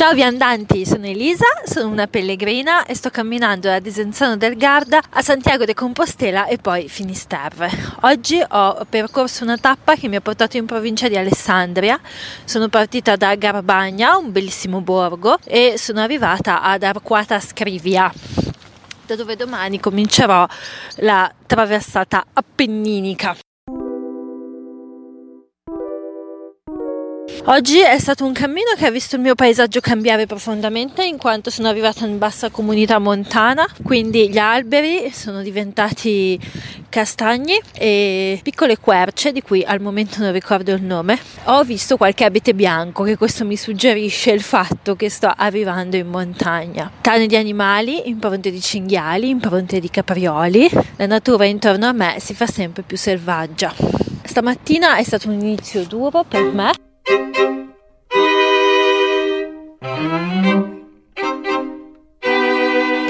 Ciao viandanti, sono Elisa, sono una pellegrina e sto camminando da Desenzano del Garda a Santiago de Compostela e poi Finisterre. Oggi ho percorso una tappa che mi ha portato in provincia di Alessandria. Sono partita da Garbagna, un bellissimo borgo, e sono arrivata ad Arquata Scrivia da dove domani comincerò la traversata appenninica. Oggi è stato un cammino che ha visto il mio paesaggio cambiare profondamente in quanto sono arrivata in bassa comunità montana, quindi gli alberi sono diventati castagni e piccole querce di cui al momento non ricordo il nome. Ho visto qualche abete bianco che questo mi suggerisce il fatto che sto arrivando in montagna. Tane di animali, impronte di cinghiali, impronte di caprioli. La natura intorno a me si fa sempre più selvaggia. Stamattina è stato un inizio duro per me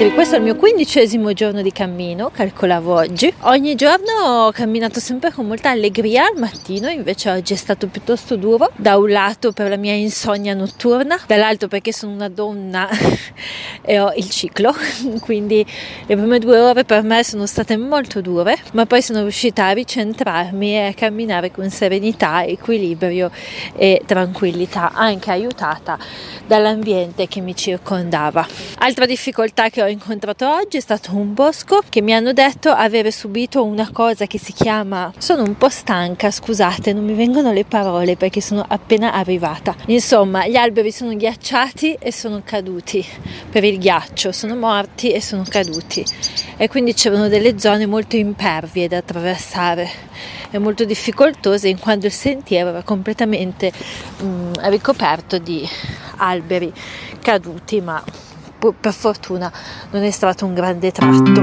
questo è il mio quindicesimo giorno di cammino, calcolavo oggi. Ogni giorno ho camminato sempre con molta allegria al mattino, invece oggi è stato piuttosto duro, da un lato per la mia insonnia notturna, dall'altro perché sono una donna e ho il ciclo, quindi le prime due ore per me sono state molto dure, ma poi sono riuscita a ricentrarmi e a camminare con serenità, equilibrio e tranquillità, anche aiutata dall'ambiente che mi circondava. Altra difficoltà che ho incontrato oggi è stato un bosco che mi hanno detto avere subito una cosa che si chiama sono un po' stanca, scusate, non mi vengono le parole perché sono appena arrivata. Insomma, gli alberi sono ghiacciati e sono caduti per il ghiaccio, sono morti e sono caduti e quindi c'erano delle zone molto impervie da attraversare e molto difficoltose in quanto il sentiero era completamente mh, mm, ricoperto di alberi caduti ma per fortuna non è stato un grande tratto.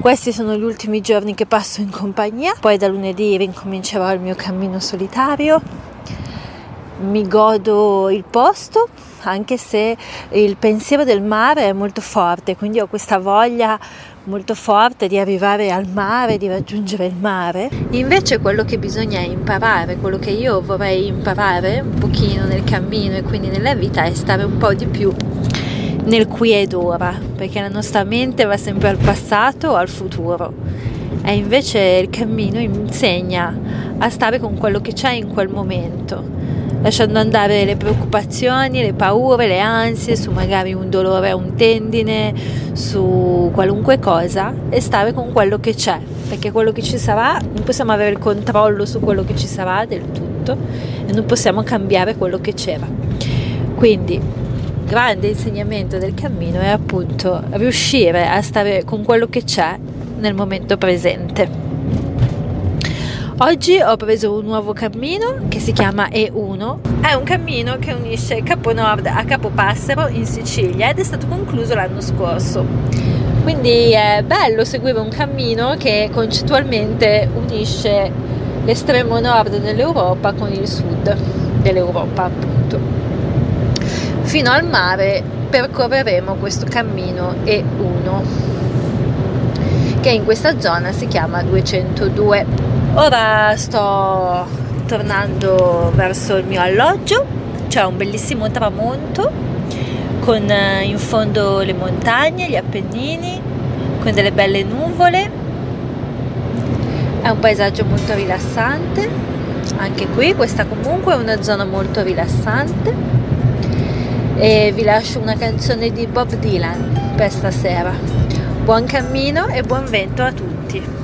Questi sono gli ultimi giorni che passo in compagnia, poi da lunedì rincomincerò il mio cammino solitario. Mi godo il posto, anche se il pensiero del mare è molto forte, quindi ho questa voglia molto forte di arrivare al mare, di raggiungere il mare. Invece quello che bisogna imparare, quello che io vorrei imparare un pochino nel cammino e quindi nella vita è stare un po' di più nel qui ed ora, perché la nostra mente va sempre al passato o al futuro. E invece il cammino insegna a stare con quello che c'è in quel momento lasciando andare le preoccupazioni, le paure, le ansie su magari un dolore un tendine, su qualunque cosa e stare con quello che c'è, perché quello che ci sarà non possiamo avere il controllo su quello che ci sarà del tutto e non possiamo cambiare quello che c'era. Quindi grande insegnamento del cammino è appunto riuscire a stare con quello che c'è nel momento presente. Oggi ho preso un nuovo cammino che si chiama E1. È un cammino che unisce Capo Nord a Capo Passero in Sicilia ed è stato concluso l'anno scorso. Quindi è bello seguire un cammino che concettualmente unisce l'estremo nord dell'Europa con il sud dell'Europa, appunto. Fino al mare percorreremo questo cammino E1 che in questa zona si chiama 202. Ora sto tornando verso il mio alloggio, c'è un bellissimo tramonto con eh, in fondo le montagne, gli Appennini, con delle belle nuvole. È un paesaggio molto rilassante, anche qui questa comunque è una zona molto rilassante. E vi lascio una canzone di Bob Dylan per stasera. Buon cammino e buon vento a tutti.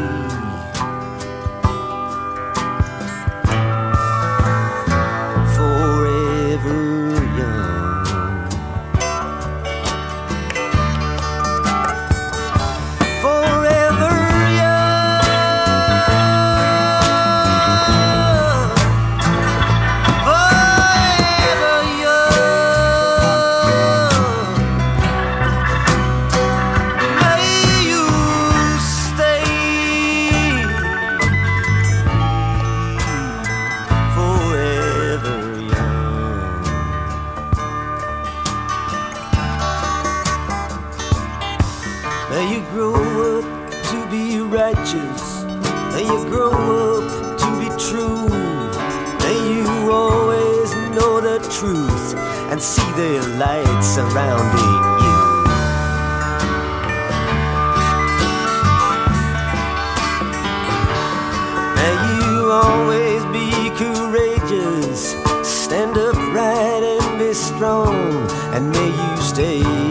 truth and see the light surrounding you. May you always be courageous, stand upright and be strong, and may you stay.